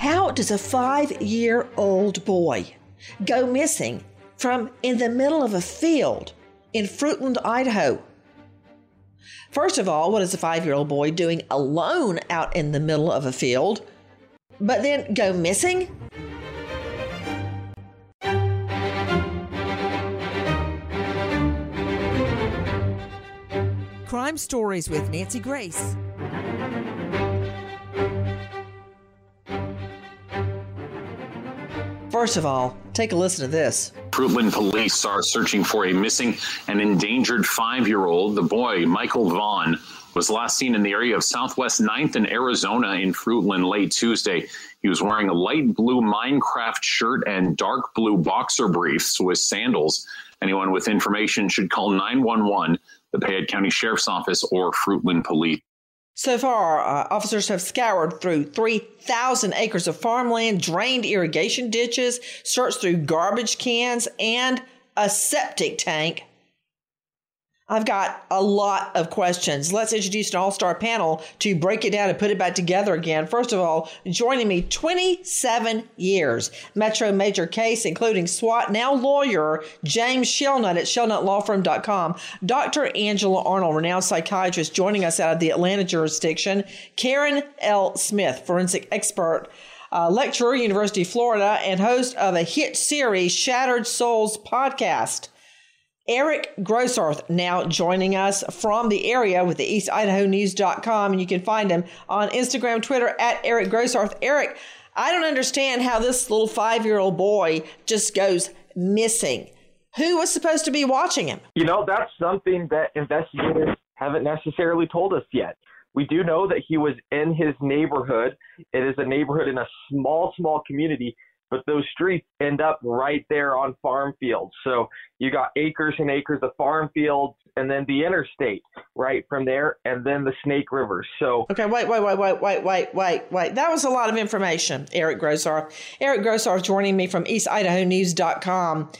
How does a five year old boy go missing from in the middle of a field in Fruitland, Idaho? First of all, what is a five year old boy doing alone out in the middle of a field, but then go missing? Crime Stories with Nancy Grace. First of all, take a listen to this. Fruitland police are searching for a missing and endangered five year old. The boy, Michael Vaughn, was last seen in the area of Southwest 9th and Arizona in Fruitland late Tuesday. He was wearing a light blue Minecraft shirt and dark blue boxer briefs with sandals. Anyone with information should call 911, the Payette County Sheriff's Office, or Fruitland Police. So far, uh, officers have scoured through 3,000 acres of farmland, drained irrigation ditches, searched through garbage cans, and a septic tank. I've got a lot of questions. Let's introduce an all star panel to break it down and put it back together again. First of all, joining me 27 years, Metro Major case, including SWAT, now lawyer James Shelnut at shelnutlawfirm.com. Dr. Angela Arnold, renowned psychiatrist, joining us out of the Atlanta jurisdiction. Karen L. Smith, forensic expert. Uh, lecturer, University of Florida, and host of a hit series, Shattered Souls podcast. Eric Grossarth now joining us from the area with the EastIdahoNews.com, and you can find him on Instagram, Twitter at Eric Grossarth. Eric, I don't understand how this little five year old boy just goes missing. Who was supposed to be watching him? You know, that's something that investigators haven't necessarily told us yet. We do know that he was in his neighborhood. It is a neighborhood in a small, small community but those streets end up right there on farm fields. So you got acres and acres of farm fields and then the interstate right from there and then the Snake River. So Okay, wait, wait, wait, wait, wait, wait, wait, wait. That was a lot of information, Eric Grossarth. Eric Grossarth joining me from eastidahonews.com.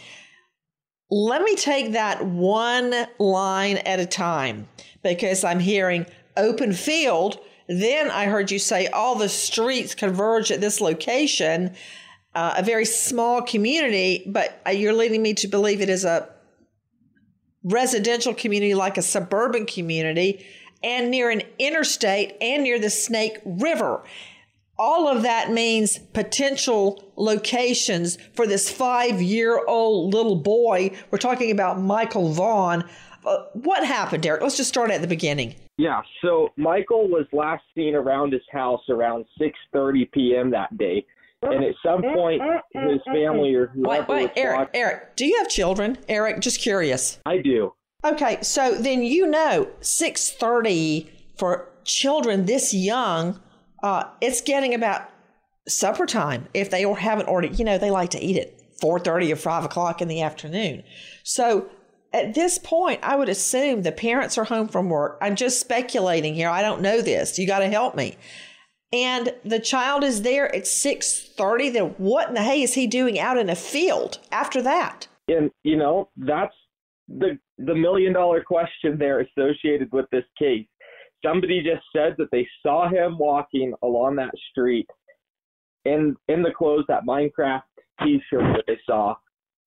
Let me take that one line at a time because I'm hearing open field. Then I heard you say all the streets converge at this location uh, a very small community, but uh, you're leading me to believe it is a residential community like a suburban community and near an interstate and near the Snake River. All of that means potential locations for this five year old little boy. We're talking about Michael Vaughn. Uh, what happened, Derek? Let's just start at the beginning. Yeah, so Michael was last seen around his house around 6:30 p.m. that day and at some point his family or whoever wait, wait, Eric, watching, Eric, do you have children? Eric, just curious. I do. Okay, so then you know, six thirty for children this young, uh, it's getting about supper time if they haven't already. You know, they like to eat at four thirty or five o'clock in the afternoon. So at this point, I would assume the parents are home from work. I'm just speculating here. I don't know this. You got to help me. And the child is there at 6:30 then what in the hay is he doing out in a field after that? And you know that's the the million dollar question there associated with this case. Somebody just said that they saw him walking along that street in in the clothes that minecraft t-shirt that they saw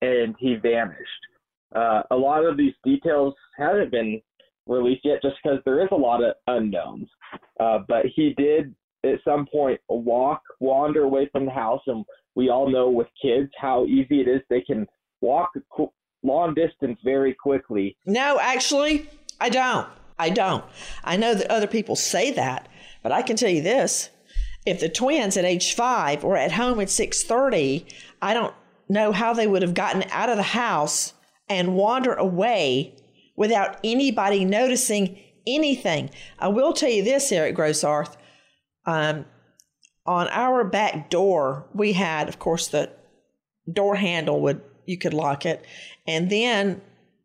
and he vanished. Uh, a lot of these details haven't been released yet just because there is a lot of unknowns. Uh, but he did at some point walk, wander away from the house, and we all know with kids how easy it is. They can walk long distance very quickly. No, actually, I don't. I don't. I know that other people say that, but I can tell you this: if the twins at age five were at home at six thirty, I don't know how they would have gotten out of the house and wander away without anybody noticing anything. I will tell you this, Eric Grossarth um, on our back door, we had, of course, the door handle would you could lock it, and then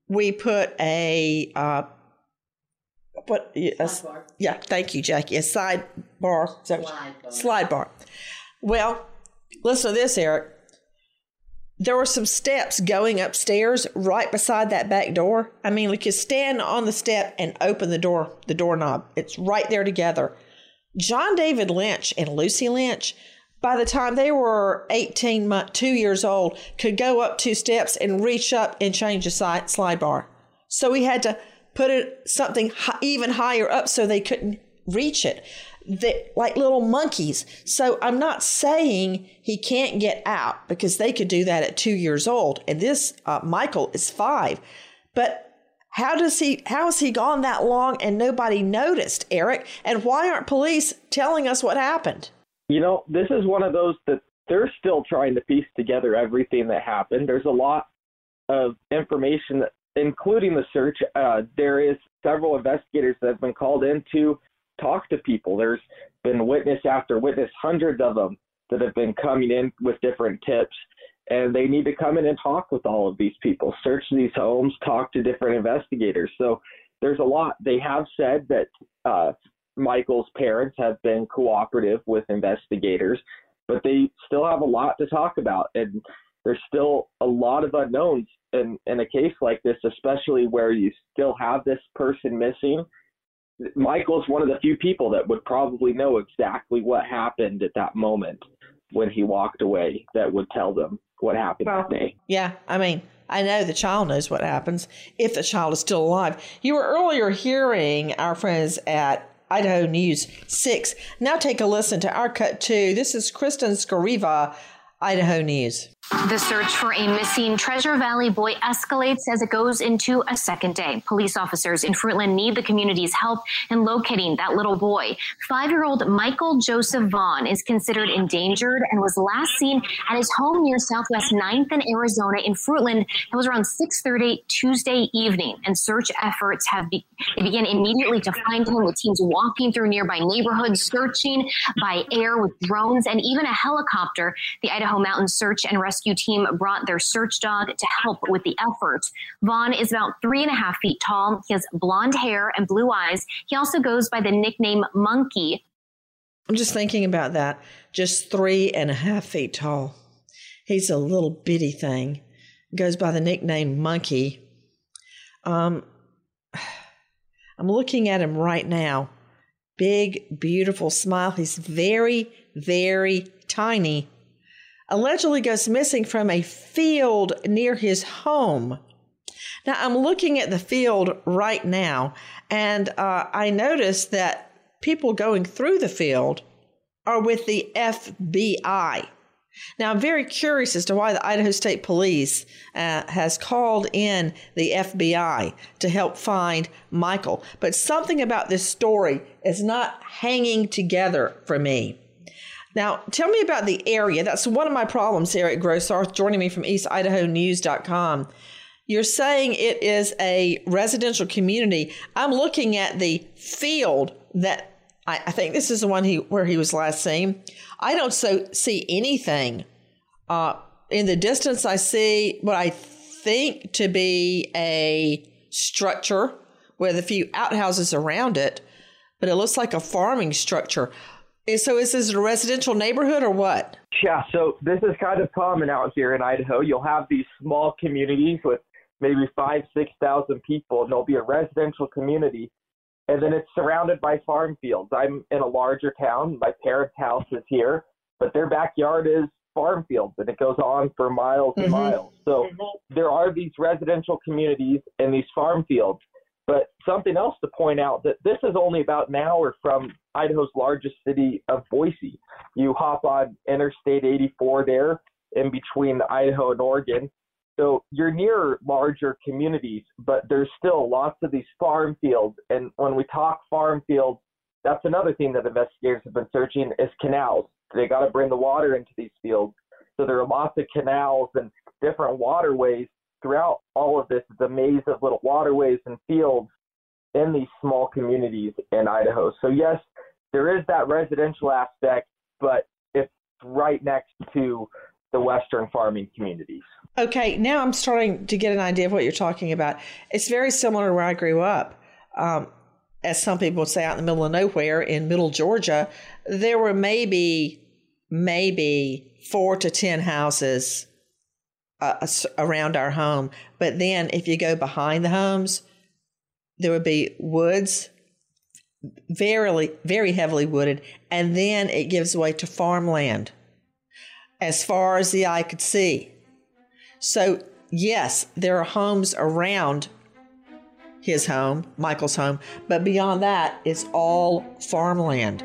we put a uh, what a, yeah, thank you, Jackie, a side bar, slide bar. slide bar. Well, listen to this, Eric. There were some steps going upstairs right beside that back door. I mean, we could stand on the step and open the door, the doorknob. It's right there together. John David Lynch and Lucy Lynch, by the time they were 18 months, two years old, could go up two steps and reach up and change a slide bar. So we had to put it something even higher up so they couldn't reach it. Like little monkeys. So I'm not saying he can't get out because they could do that at two years old. And this uh, Michael is five. But how does he how has he gone that long and nobody noticed, Eric? And why aren't police telling us what happened? You know, this is one of those that they're still trying to piece together everything that happened. There's a lot of information, including the search. Uh, there is several investigators that have been called in to talk to people. There's been witness after witness, hundreds of them that have been coming in with different tips and they need to come in and talk with all of these people, search these homes, talk to different investigators. So there's a lot. They have said that uh, Michael's parents have been cooperative with investigators, but they still have a lot to talk about, and there's still a lot of unknowns in, in a case like this, especially where you still have this person missing. Michael's one of the few people that would probably know exactly what happened at that moment when he walked away that would tell them what happened well, that day. Yeah, I mean, I know the child knows what happens if the child is still alive. You were earlier hearing our friends at Idaho News 6. Now take a listen to our cut two. This is Kristen Scriva, Idaho News. The search for a missing Treasure Valley boy escalates as it goes into a second day. Police officers in Fruitland need the community's help in locating that little boy. Five year old Michael Joseph Vaughn is considered endangered and was last seen at his home near Southwest 9th and Arizona in Fruitland. It was around 6.30 Tuesday evening, and search efforts have be- immediately to find him with teams walking through nearby neighborhoods, searching by air with drones and even a helicopter. The Idaho Mountain Search and Rescue rescue team brought their search dog to help with the effort. Vaughn is about three and a half feet tall. He has blonde hair and blue eyes. He also goes by the nickname Monkey. I'm just thinking about that. Just three and a half feet tall. He's a little bitty thing. Goes by the nickname Monkey. Um, I'm looking at him right now. Big, beautiful smile. He's very, very tiny allegedly goes missing from a field near his home. Now, I'm looking at the field right now, and uh, I noticed that people going through the field are with the FBI. Now, I'm very curious as to why the Idaho State Police uh, has called in the FBI to help find Michael. But something about this story is not hanging together for me. Now, tell me about the area. That's one of my problems here at Grossarth, joining me from eastidahonews.com. You're saying it is a residential community. I'm looking at the field that I, I think this is the one he, where he was last seen. I don't so see anything. Uh, in the distance, I see what I think to be a structure with a few outhouses around it, but it looks like a farming structure So is this a residential neighborhood or what? Yeah, so this is kind of common out here in Idaho. You'll have these small communities with maybe five, six thousand people, and there'll be a residential community, and then it's surrounded by farm fields. I'm in a larger town. My parents' house is here, but their backyard is farm fields, and it goes on for miles and Mhm. miles. So there are these residential communities and these farm fields. But something else to point out that this is only about an hour from Idaho's largest city of Boise. You hop on Interstate 84 there in between Idaho and Oregon. So you're near larger communities, but there's still lots of these farm fields. And when we talk farm fields, that's another thing that investigators have been searching is canals. They got to bring the water into these fields. So there are lots of canals and different waterways throughout all of this. It's a maze of little waterways and fields in these small communities in Idaho. So yes, there is that residential aspect, but it's right next to the western farming communities. Okay, now I'm starting to get an idea of what you're talking about. It's very similar to where I grew up. Um, as some people would say, out in the middle of nowhere in middle Georgia, there were maybe, maybe four to 10 houses uh, around our home. But then if you go behind the homes, there would be woods, very, very heavily wooded, and then it gives way to farmland as far as the eye could see. So, yes, there are homes around his home, Michael's home, but beyond that, it's all farmland.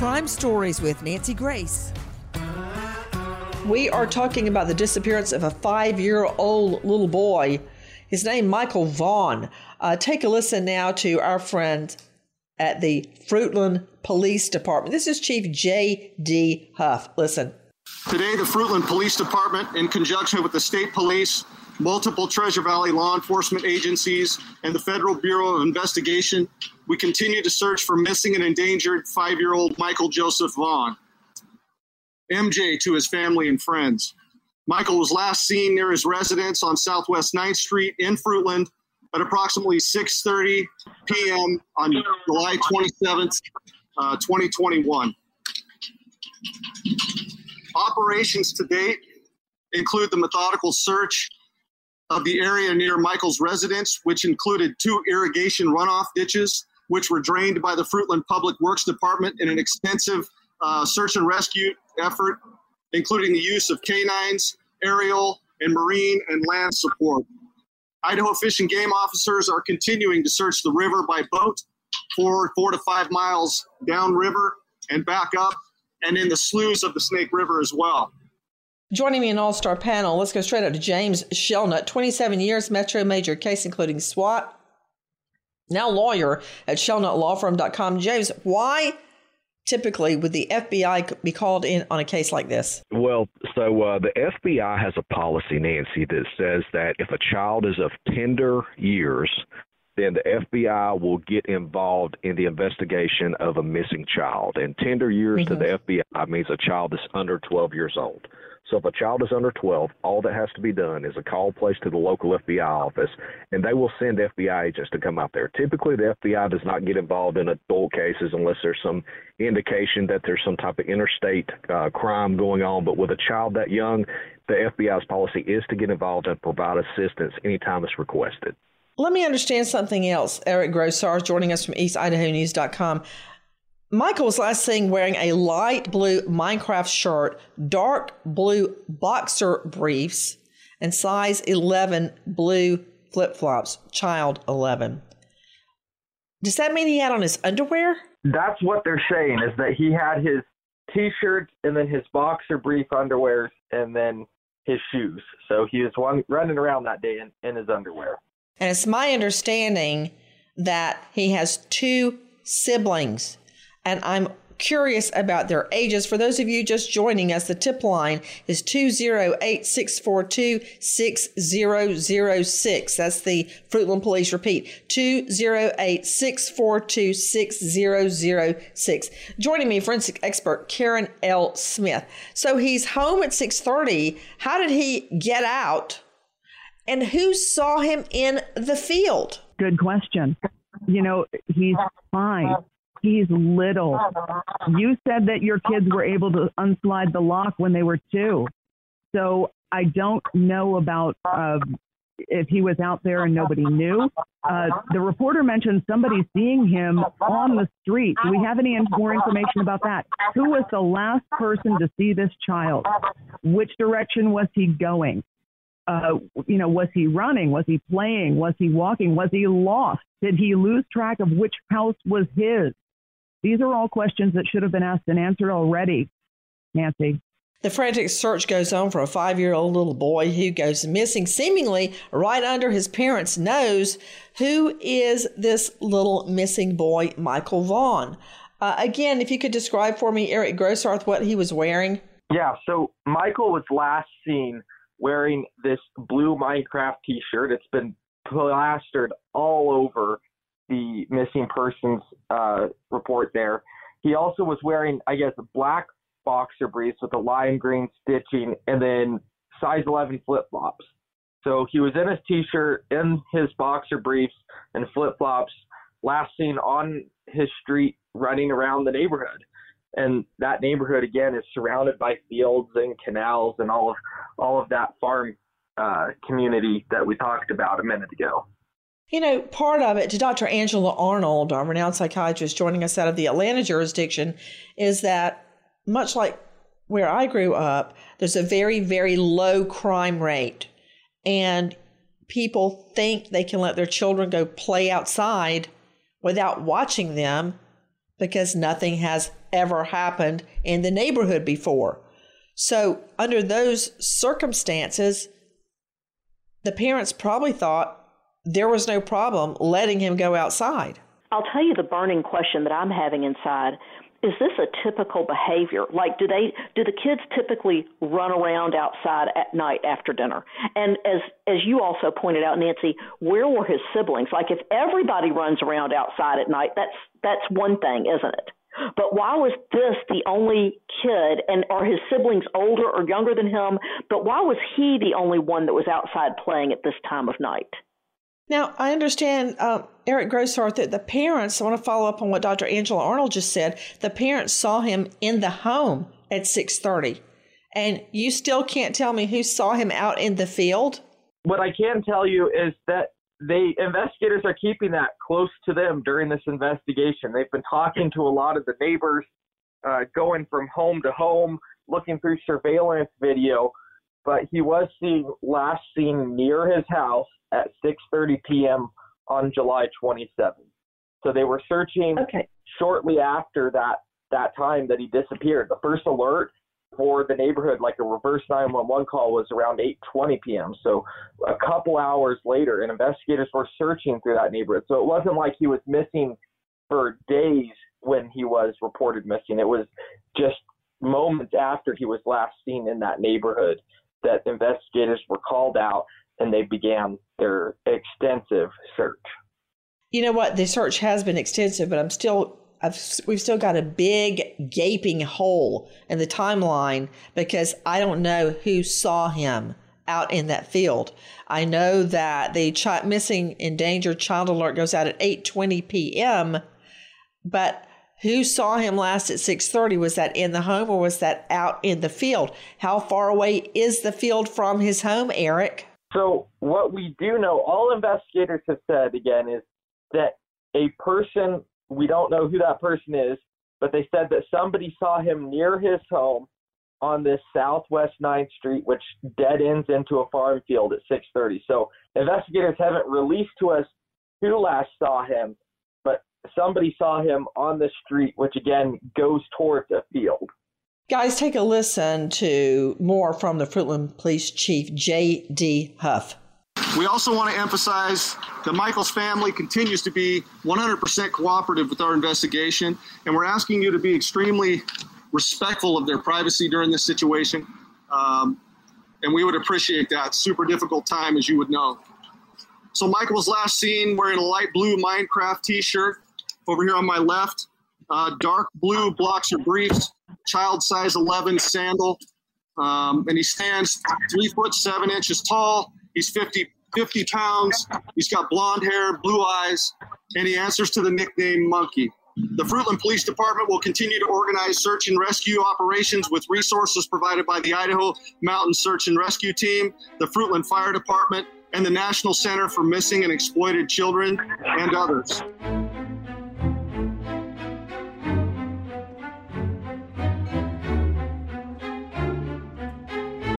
Crime Stories with Nancy Grace. We are talking about the disappearance of a five year old little boy. His name, Michael Vaughn. Uh, take a listen now to our friend at the Fruitland Police Department. This is Chief J.D. Huff. Listen. Today, the Fruitland Police Department, in conjunction with the state police, multiple Treasure Valley law enforcement agencies, and the Federal Bureau of Investigation, we continue to search for missing and endangered five year old Michael Joseph Vaughn. MJ to his family and friends. Michael was last seen near his residence on Southwest 9th Street in Fruitland at approximately 6:30 p.m. on July 27th, uh, 2021. Operations to date include the methodical search of the area near Michael's residence, which included two irrigation runoff ditches, which were drained by the Fruitland Public Works Department in an extensive uh, search and rescue effort, including the use of canines, aerial, and marine and land support. Idaho Fish and Game officers are continuing to search the river by boat for four to five miles downriver and back up, and in the sloughs of the Snake River as well. Joining me in all star panel, let's go straight up to James Shelnut, 27 years, Metro major case including SWAT, now lawyer at shelnutlawfirm.com. James, why typically would the FBI be called in on a case like this? Well, so uh, the FBI has a policy, Nancy, that says that if a child is of tender years, then the FBI will get involved in the investigation of a missing child. And tender years mm-hmm. to the FBI means a child is under 12 years old. So if a child is under 12, all that has to be done is a call placed to the local FBI office, and they will send FBI agents to come out there. Typically, the FBI does not get involved in adult cases unless there's some indication that there's some type of interstate uh, crime going on. But with a child that young, the FBI's policy is to get involved and provide assistance anytime it's requested. Let me understand something else. Eric Grossarth joining us from EastIdahoNews.com. Michael was last seen wearing a light blue Minecraft shirt, dark blue boxer briefs, and size 11 blue flip flops, child 11. Does that mean he had on his underwear? That's what they're saying, is that he had his t shirt and then his boxer brief underwear and then his shoes. So he was one, running around that day in, in his underwear. And it's my understanding that he has two siblings and I'm curious about their ages. For those of you just joining us, the tip line is 208 642 6006. That's the Fruitland Police. Repeat 208 642 6006. Joining me, forensic expert Karen L. Smith. So he's home at 630. How did he get out? And who saw him in the field? Good question. You know, he's fine. He's little. You said that your kids were able to unslide the lock when they were two. So I don't know about uh, if he was out there and nobody knew. Uh, the reporter mentioned somebody seeing him on the street. Do we have any more information about that? Who was the last person to see this child? Which direction was he going? Uh, you know, was he running? Was he playing? Was he walking? Was he lost? Did he lose track of which house was his? These are all questions that should have been asked and answered already, Nancy. The frantic search goes on for a five year old little boy who goes missing, seemingly right under his parents' nose. Who is this little missing boy, Michael Vaughn? Uh, again, if you could describe for me, Eric Grossarth, what he was wearing. Yeah, so Michael was last seen wearing this blue Minecraft t shirt. It's been plastered all over the missing persons uh, report there. He also was wearing, I guess, a black boxer briefs with a lime green stitching and then size 11 flip flops. So he was in his t shirt, in his boxer briefs, and flip flops, last seen on his street running around the neighborhood. And that neighborhood again is surrounded by fields and canals and all of all of that farm uh, community that we talked about a minute ago. You know, part of it to Dr. Angela Arnold, our renowned psychiatrist joining us out of the Atlanta jurisdiction, is that much like where I grew up, there's a very, very low crime rate. And people think they can let their children go play outside without watching them because nothing has ever happened in the neighborhood before. So, under those circumstances, the parents probably thought there was no problem letting him go outside. I'll tell you the burning question that I'm having inside. Is this a typical behavior? Like, do they do the kids typically run around outside at night after dinner? And as as you also pointed out, Nancy, where were his siblings? Like, if everybody runs around outside at night, that's that's one thing, isn't it? But why was this the only kid, and are his siblings older or younger than him? But why was he the only one that was outside playing at this time of night? Now, I understand, uh, Eric Grossarth, that the parents, I want to follow up on what Dr. Angela Arnold just said, the parents saw him in the home at 6.30. And you still can't tell me who saw him out in the field? What I can tell you is that the investigators are keeping that close to them during this investigation. They've been talking to a lot of the neighbors, uh, going from home to home, looking through surveillance video. But he was seen last seen near his house at 6:30 p.m. on July 27th. So they were searching okay. shortly after that that time that he disappeared. The first alert for the neighborhood, like a reverse 911 call, was around 8:20 p.m. So a couple hours later, and investigators were searching through that neighborhood. So it wasn't like he was missing for days when he was reported missing. It was just moments after he was last seen in that neighborhood that investigators were called out and they began their extensive search. You know what? The search has been extensive, but I'm still I've, we've still got a big gaping hole in the timeline because I don't know who saw him out in that field. I know that the chi- missing endangered child alert goes out at 8:20 p.m., but who saw him last at 6:30 was that in the home or was that out in the field? How far away is the field from his home, Eric? So what we do know, all investigators have said again is that a person we don't know who that person is, but they said that somebody saw him near his home on this southwest 9th Street, which dead ends into a farm field at 6:30. So investigators haven't released to us who last saw him, somebody saw him on the street, which again goes towards a field. Guys, take a listen to more from the Fruitland Police Chief J.D. Huff. We also want to emphasize that Michael's family continues to be 100% cooperative with our investigation, and we're asking you to be extremely respectful of their privacy during this situation. Um, and we would appreciate that. Super difficult time, as you would know. So, Michael was last seen wearing a light blue Minecraft t shirt over here on my left, uh, dark blue blocks boxer briefs, child size 11 sandal, um, and he stands three foot seven inches tall. He's 50, 50 pounds. He's got blonde hair, blue eyes, and he answers to the nickname Monkey. The Fruitland Police Department will continue to organize search and rescue operations with resources provided by the Idaho Mountain Search and Rescue Team, the Fruitland Fire Department, and the National Center for Missing and Exploited Children, and others.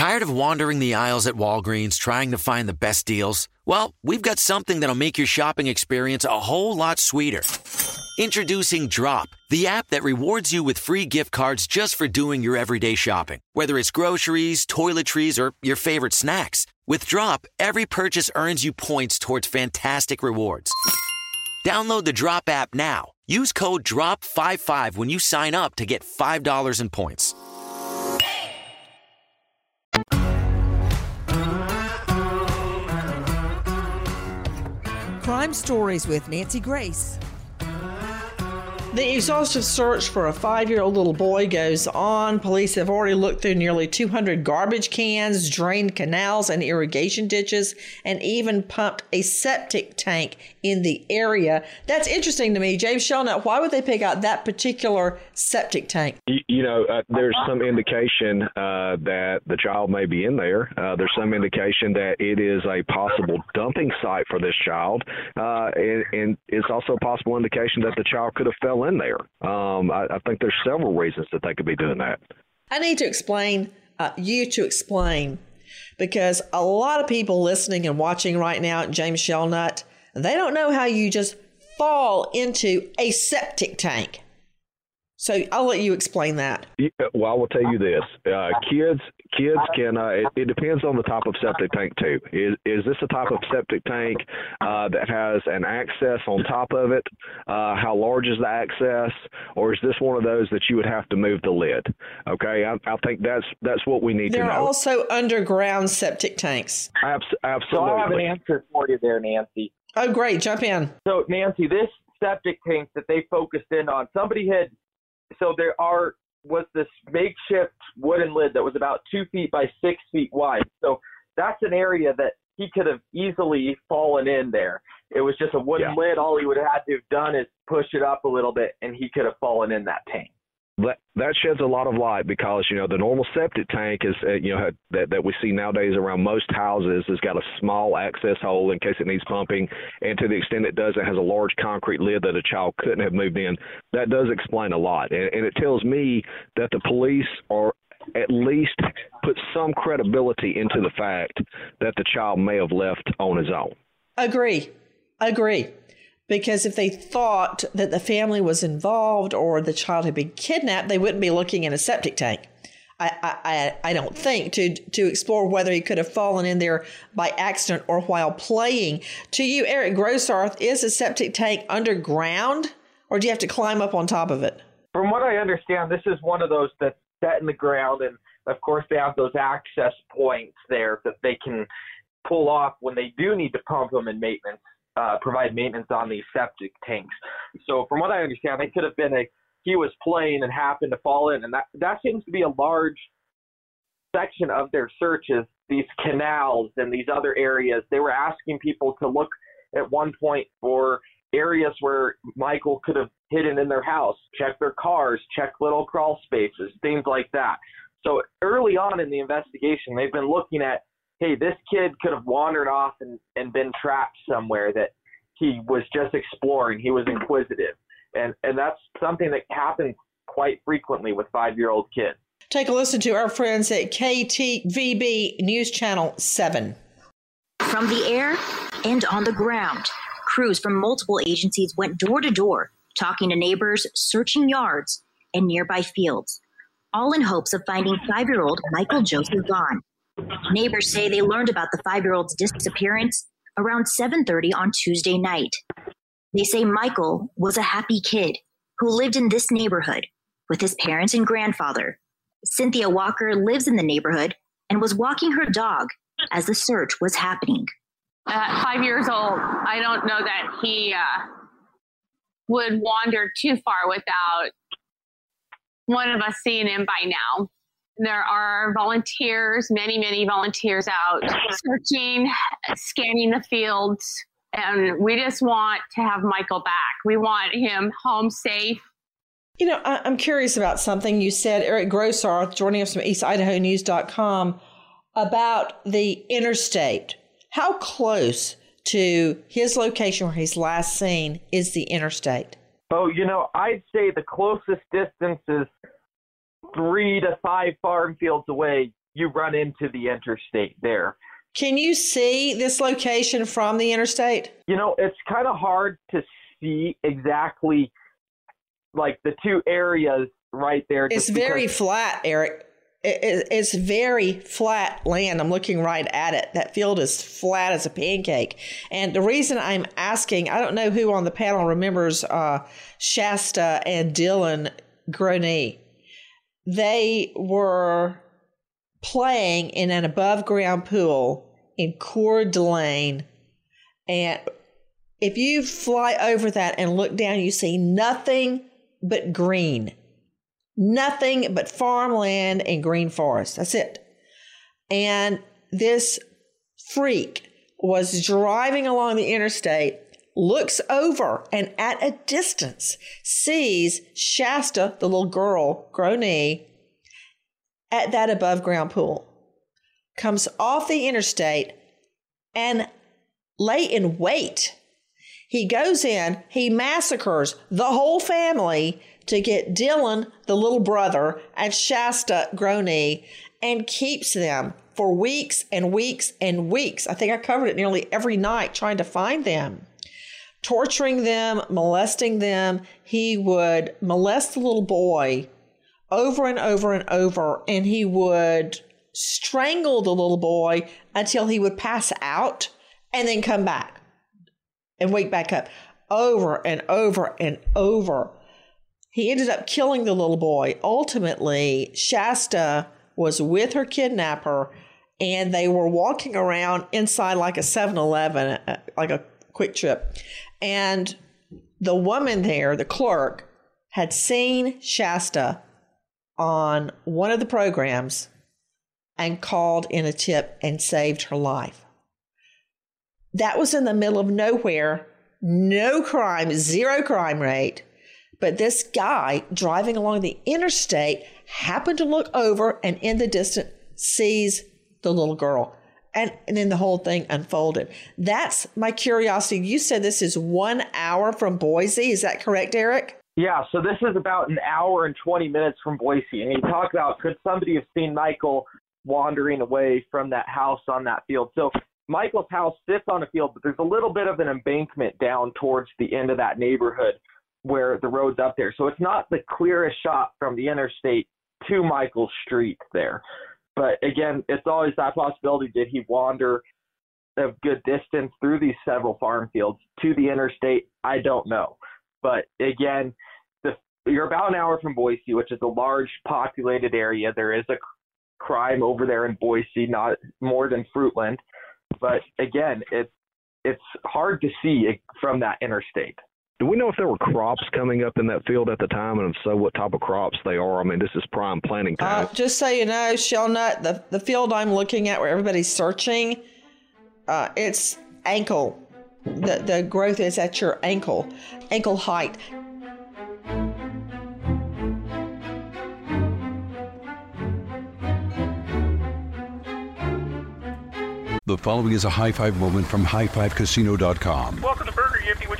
Tired of wandering the aisles at Walgreens trying to find the best deals? Well, we've got something that'll make your shopping experience a whole lot sweeter. Introducing Drop, the app that rewards you with free gift cards just for doing your everyday shopping. Whether it's groceries, toiletries, or your favorite snacks. With Drop, every purchase earns you points towards fantastic rewards. Download the Drop app now. Use code DROP55 when you sign up to get $5 in points. Crime Stories with Nancy Grace. The exhaustive search for a five year old little boy goes on. Police have already looked through nearly 200 garbage cans, drained canals and irrigation ditches, and even pumped a septic tank in the area. That's interesting to me. James Shelnut, why would they pick out that particular septic tank? You, you know, uh, there's some indication uh, that the child may be in there. Uh, there's some indication that it is a possible dumping site for this child, uh, and, and it's also a possible indication that the child could have fell in there. Um, I, I think there's several reasons that they could be doing that. I need to explain, uh, you to explain, because a lot of people listening and watching right now at James Shelnut, they don't know how you just fall into a septic tank. So I'll let you explain that. Yeah, Well, I will tell you this: uh, kids, kids can. Uh, it, it depends on the type of septic tank too. Is is this a type of septic tank uh, that has an access on top of it? Uh, how large is the access, or is this one of those that you would have to move the lid? Okay, I, I think that's that's what we need There to know there are also underground septic tanks. Abs- So I have an answer for you there, Nancy. Oh, great. Jump in. So, Nancy, this septic tank that they focused in on, somebody had, so there are, was this makeshift wooden lid that was about two feet by six feet wide. So that's an area that he could have easily fallen in there. It was just a wooden lid. All he would have had to have done is push it up a little bit, and he could have fallen in that tank. That that sheds a lot of light because you know the normal septic tank is uh, you know that that we see nowadays around most houses has got a small access hole in case it needs pumping, and to the extent it does, it has a large concrete lid that a child couldn't have moved in. That does explain a lot, and, and it tells me that the police are at least put some credibility into the fact that the child may have left on his own. Agree. Agree. Because if they thought that the family was involved or the child had been kidnapped, they wouldn't be looking in a septic tank. I, I, I don't think to to explore whether he could have fallen in there by accident or while playing. To you, Eric Grossarth, is a septic tank underground, or do you have to climb up on top of it? From what I understand, this is one of those that's set in the ground, and of course they have those access points there that they can pull off when they do need to pump them in maintenance, uh, provide maintenance on these septic tanks. So from what I understand, it could have been a he was playing and happened to fall in, and that that seems to be a large section of their searches. These canals and these other areas, they were asking people to look at one point for areas where Michael could have hidden in their house, check their cars, check little crawl spaces, things like that. So early on in the investigation, they've been looking at, hey, this kid could have wandered off and, and been trapped somewhere that he was just exploring. He was inquisitive and and that's something that happens quite frequently with five year old kids. Take a listen to our friends at KTVB News Channel 7. From the air and on the ground, crews from multiple agencies went door to door, talking to neighbors, searching yards and nearby fields, all in hopes of finding five year old Michael Joseph Vaughn. Neighbors say they learned about the five year old's disappearance around 7:30 on Tuesday night. They say Michael was a happy kid who lived in this neighborhood with his parents and grandfather. Cynthia Walker lives in the neighborhood and was walking her dog as the search was happening. At five years old, I don't know that he uh, would wander too far without one of us seeing him by now. There are volunteers, many, many volunteers out searching, scanning the fields, and we just want to have Michael back. We want him home safe. You know, I, am curious about something you said, Eric Grossarth, joining us from EastIdahoNews.com, about the interstate. How close to his location where he's last seen is the interstate? Oh, you know, I'd say the closest distance is three to five farm fields away. You run into the interstate there. Can you see this location from the interstate? You know, it's kind of hard to see exactly like the two areas right there. It's very because- flat, Eric. It's very flat land. I'm looking right at it. That field is flat as a pancake. And the reason I'm asking, I don't know who on the panel remembers uh, Shasta and Dylan Groene. They were playing in an above ground pool in Coeur d'Alene. And if you fly over that and look down, you see nothing but green, nothing but farmland and green forest. That's it. And this freak was driving along the interstate, looks over, and at a distance sees Shasta, the little girl, Groene, at that above ground pool, comes off the interstate and lay in wait. He goes in, he massacres the whole family to get Dylan, the little brother, and Shasta Groene, and keeps them for weeks and weeks and weeks. I think I covered it nearly every night trying to find them. Torturing them, molesting them. He would molest the little boy over and over and over, and he would strangle the little boy until he would pass out and then come back and wake back up over and over and over. He ended up killing the little boy. Ultimately, Shasta was with her kidnapper and they were walking around inside like a 7 Eleven, uh, like a QuikTrip. And the woman there, the clerk, had seen Shasta on one of the programs and called in a tip and saved her life. That was in the middle of nowhere, no crime, zero crime rate. But this guy driving along the interstate happened to look over and in the distance sees the little girl. And, and then the whole thing unfolded. That's my curiosity. You said this is one hour from Boise. Is that correct, Eric? Yeah, so this is about an hour and 20 minutes from Boise. And you talk about could somebody have seen Michael wandering away from that house on that field? So Michael's house sits on a field, but there's a little bit of an embankment down towards the end of that neighborhood where the road's up there. So it's not the clearest shot from the interstate to Michael's street there. But again, it's always that possibility. Did he wander a good distance through these several farm fields to the interstate? I don't know. But again, the, you're about an hour from Boise, which is a large populated area. There is a crime over there in Boise, not more than Fruitland. But again, it's it's hard to see from that interstate. Do we know if there were crops coming up in that field at the time, and if so, what type of crops they are? I mean, this is prime planting time. Uh, just so you know, Shellnut, the the field I'm looking at, where everybody's searching, uh, it's ankle. The the growth is at your ankle, ankle height. The following is a high five moment from highfivecasino.com. Welcome to Burger Yippee. Would you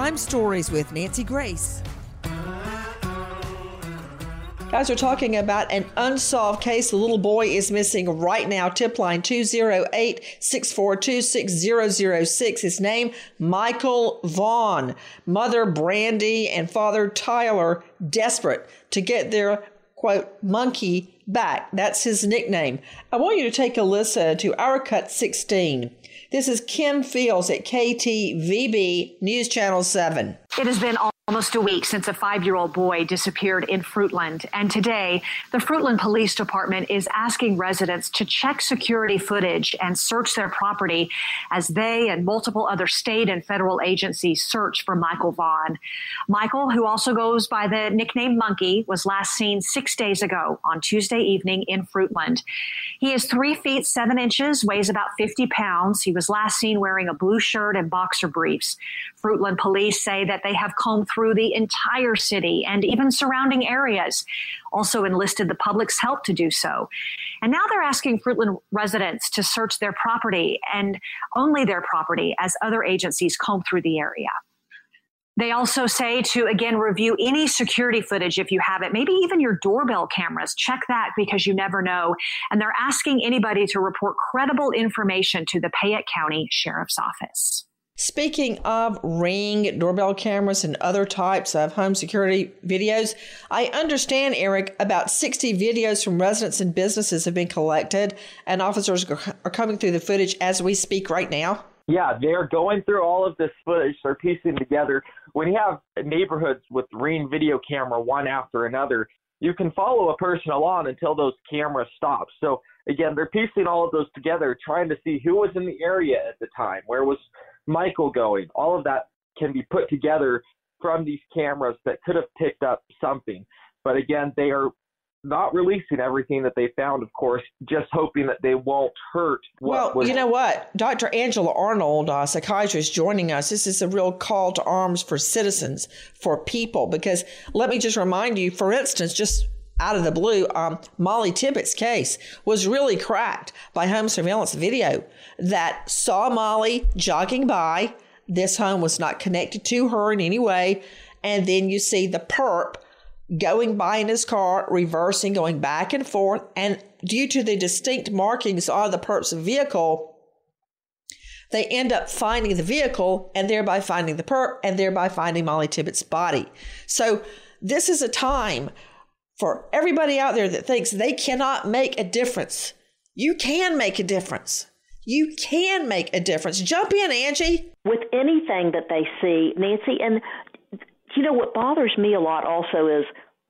Crime Stories with Nancy Grace. Guys, we're talking about an unsolved case. The little boy is missing right now. Tip line 208 642 6006. His name, Michael Vaughn. Mother, Brandy, and father, Tyler, desperate to get their, quote, monkey back. That's his nickname. I want you to take a listen to our cut 16. This is Kim Fields at KTVB News Channel 7. It has been almost a week since a five year old boy disappeared in Fruitland. And today, the Fruitland Police Department is asking residents to check security footage and search their property as they and multiple other state and federal agencies search for Michael Vaughn. Michael, who also goes by the nickname Monkey, was last seen six days ago on Tuesday evening in Fruitland. He is three feet seven inches, weighs about 50 pounds. He was last seen wearing a blue shirt and boxer briefs. Fruitland police say that they have combed through the entire city and even surrounding areas, also enlisted the public's help to do so. And now they're asking Fruitland residents to search their property and only their property as other agencies comb through the area. They also say to again review any security footage if you have it, maybe even your doorbell cameras. Check that because you never know. And they're asking anybody to report credible information to the Payette County Sheriff's Office. Speaking of ring doorbell cameras and other types of home security videos, I understand, Eric, about 60 videos from residents and businesses have been collected, and officers are coming through the footage as we speak right now. Yeah, they're going through all of this footage. They're piecing together. When you have neighborhoods with ring video camera one after another, you can follow a person along until those cameras stop. So again, they're piecing all of those together, trying to see who was in the area at the time, where was Michael going. All of that can be put together from these cameras that could have picked up something. But again, they are not releasing everything that they found, of course, just hoping that they won't hurt. well, was- you know what? Dr. Angela Arnold, a psychiatrist, joining us. This is a real call to arms for citizens, for people, because let me just remind you, for instance, just out of the blue, um, Mollie Tibbetts' case was really cracked by home surveillance video that saw Mollie jogging by. This home was not connected to her in any way. And then you see the perp going by in his car, reversing, going back and forth. And due to the distinct markings on the perp's vehicle, they end up finding the vehicle and thereby finding the perp and thereby finding Mollie Tibbetts' body. So this is a time for everybody out there that thinks they cannot make a difference. You can make a difference. You can make a difference. Jump in, Angie. With anything that they see, Nancy, and you know what bothers me a lot also is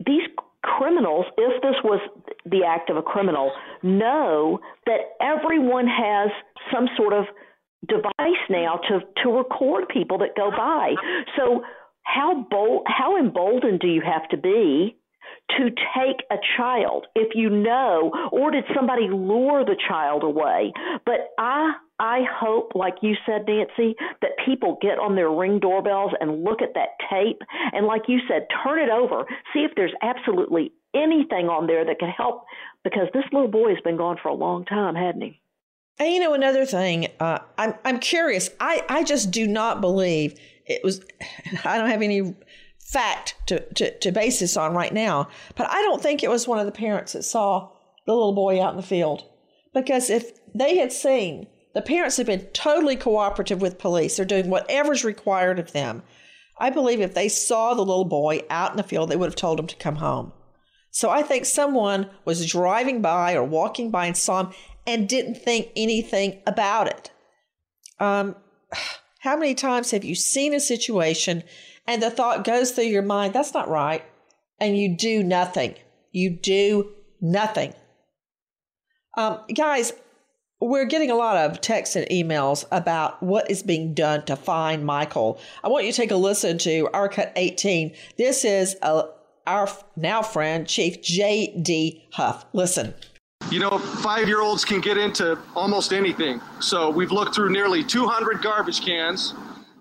these criminals, if this was the act of a criminal, know that everyone has some sort of device now to to record people that go by. So how bold how emboldened do you have to be to take a child if you know or did somebody lure the child away but i i hope like you said nancy that people get on their ring doorbells and look at that tape. And like you said turn it over. See if there's absolutely anything on there that can help because this little boy has been gone for a long time hadn't he? And you know another thing uh, i'm i'm curious. I i just do not believe it was i don't have any fact to, to, to base this on right now, but I don't think it was one of the parents that saw the little boy out in the field. Because if they had seen, the parents have been totally cooperative with police, they're doing whatever's required of them. I believe if they saw the little boy out in the field, they would have told him to come home. So I think someone was driving by or walking by and saw him and didn't think anything about it. Um, how many times have you seen a situation and the thought goes through your mind, that's not right. And you do nothing. You do nothing. Um, guys, we're getting a lot of texts and emails about what is being done to find Michael. I want you to take a listen to our cut 18. This is a, uh, our now friend, Chief J.D. Huff. Listen. You know, five year olds can get into almost anything. So we've looked through nearly 200 garbage cans,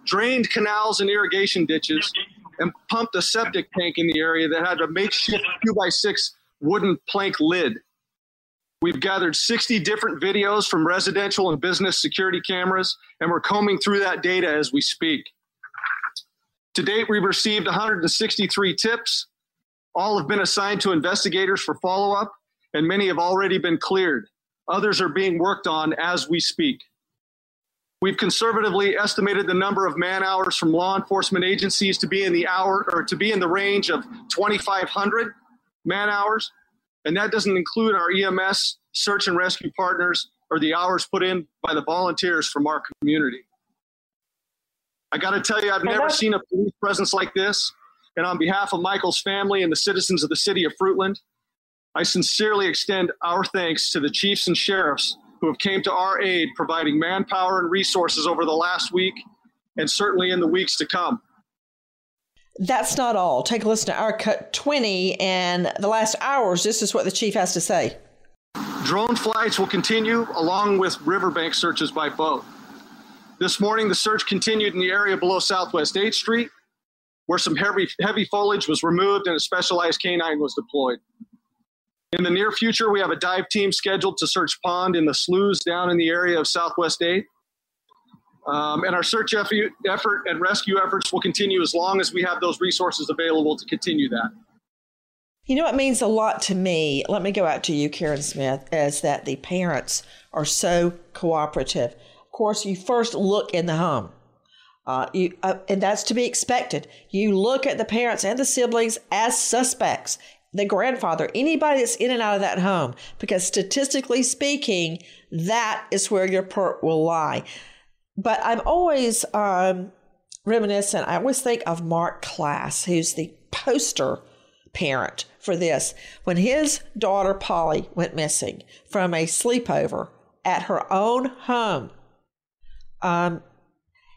drained canals and irrigation ditches, and pumped a septic tank in the area that had a makeshift two by six wooden plank lid. We've gathered 60 different videos from residential and business security cameras, and we're combing through that data as we speak. To date, we've received 163 tips. All have been assigned to investigators for follow up, and many have already been cleared. Others are being worked on as we speak. We've conservatively estimated the number of man hours from law enforcement agencies to be in the hour or to be in the range of 2,500 man hours, and that doesn't include our EMS search and rescue partners or the hours put in by the volunteers from our community. I got to tell you, I've never seen a police presence like this. And on behalf of Michael's family and the citizens of the city of Fruitland, I sincerely extend our thanks to the chiefs and sheriffs who have came to our aid, providing manpower and resources over the last week and certainly in the weeks to come. That's not all. Take a listen to our cut 20 and the last hours. This is what the chief has to say. Drone flights will continue along with riverbank searches by boat. This morning, the search continued in the area below Southwest 8th Street, where some heavy, heavy foliage was removed and a specialized canine was deployed. In the near future, we have a dive team scheduled to search pond in the sloughs down in the area of Southwest 8. Um, and our search effort and rescue efforts will continue as long as we have those resources available to continue that. You know, it means a lot to me. Let me go out to you, Karen Smith, is that the parents are so cooperative. Of course, you first look in the home. Uh, you, uh, and that's to be expected. You look at the parents and the siblings as suspects the grandfather, anybody that's in and out of that home, because statistically speaking, that is where your perp will lie. But I'm always um, reminiscent. I always think of Marc Klaas, who's the poster parent for this. When his daughter Polly went missing from a sleepover at her own home, um,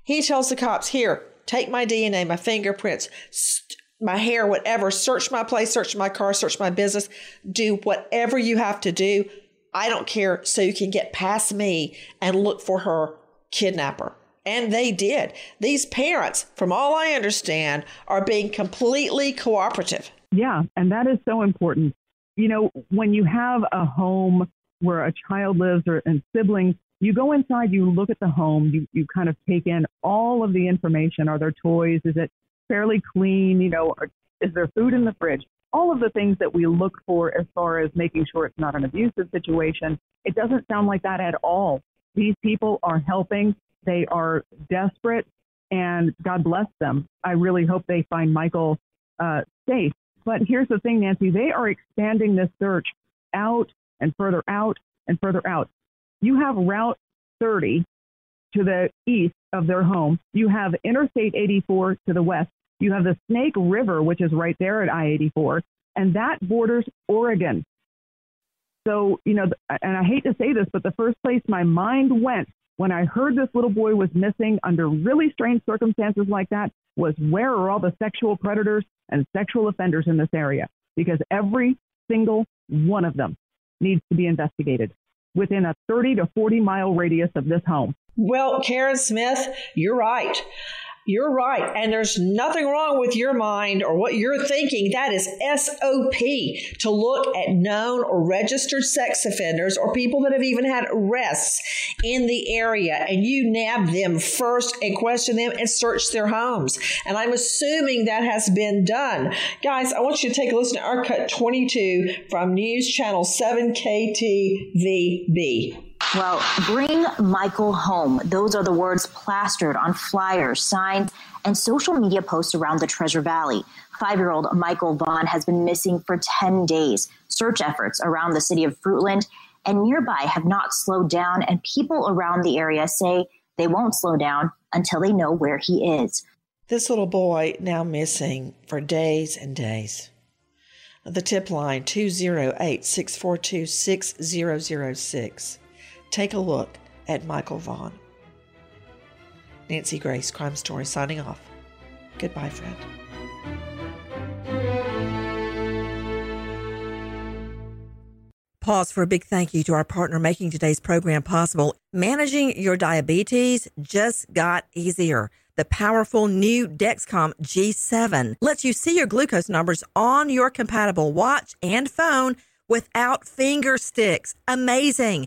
he tells the cops, "Here, take my DNA, my fingerprints." St- my hair, whatever. Search my place, search my car, search my business. Do whatever you have to do. I don't care. So you can get past me and look for her kidnapper. And they did. These parents, from all I understand, are being completely cooperative. Yeah, and that is so important. You know, when you have a home where a child lives or and siblings, you go inside, you look at the home, you, you kind of take in all of the information. Are there toys? Is it fairly clean? You know, is there food in the fridge? All of the things that we look for as far as making sure it's not an abusive situation. It doesn't sound like that at all. These people are helping. They are desperate, and God bless them. I really hope they find Michael uh, safe. But here's the thing, Nancy, they are expanding this search out and further out and further out. You have Route 30 to the east of their home. You have Interstate 84 to the west. You have the Snake River, which is right there at I 84, and that borders Oregon. So, you know, and I hate to say this, but the first place my mind went when I heard this little boy was missing under really strange circumstances like that was where are all the sexual predators and sexual offenders in this area? Because every single one of them needs to be investigated within a 30 to 40 mile radius of this home. Well, Karen Smith, you're right. You're right. And there's nothing wrong with your mind or what you're thinking. That is SOP to look at known or registered sex offenders or people that have even had arrests in the area. And you nab them first and question them and search their homes. And I'm assuming that has been done. Guys, I want you to take a listen to our cut 22 from News Channel 7 KTVB. Well, bring Michael home. Those are the words plastered on flyers, signs, and social media posts around the Treasure Valley. Five year old Michael Vaughn has been missing for 10 days. Search efforts around the city of Fruitland and nearby have not slowed down, and people around the area say they won't slow down until they know where he is. This little boy now missing for days and days. The tip line 208 642 6006 take a look at Michael Vaughn. Nancy Grace, Crime Story, signing off. Goodbye, friend. Pause for a big thank you to our partner making today's program possible. Managing your diabetes just got easier. The powerful new Dexcom G7 lets you see your glucose numbers on your compatible watch and phone without finger sticks. Amazing.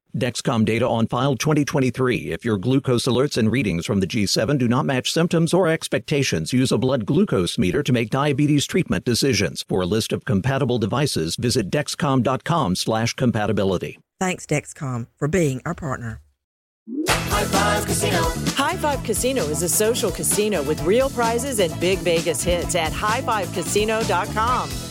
Dexcom data on file 2023. If your glucose alerts and readings from the G7 do not match symptoms or expectations, use a blood glucose meter to make diabetes treatment decisions. For a list of compatible devices, visit dexcom.com/compatibility. Thanks Dexcom for being our partner. High Five Casino. High Five Casino is a social casino with real prizes and big Vegas hits at highfivecasino.com.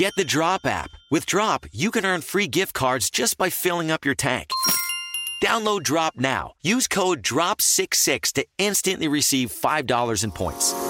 Get the Drop app. With Drop, you can earn free gift cards just by filling up your tank. Download Drop now. Use code DROP66 to instantly receive $5 in points.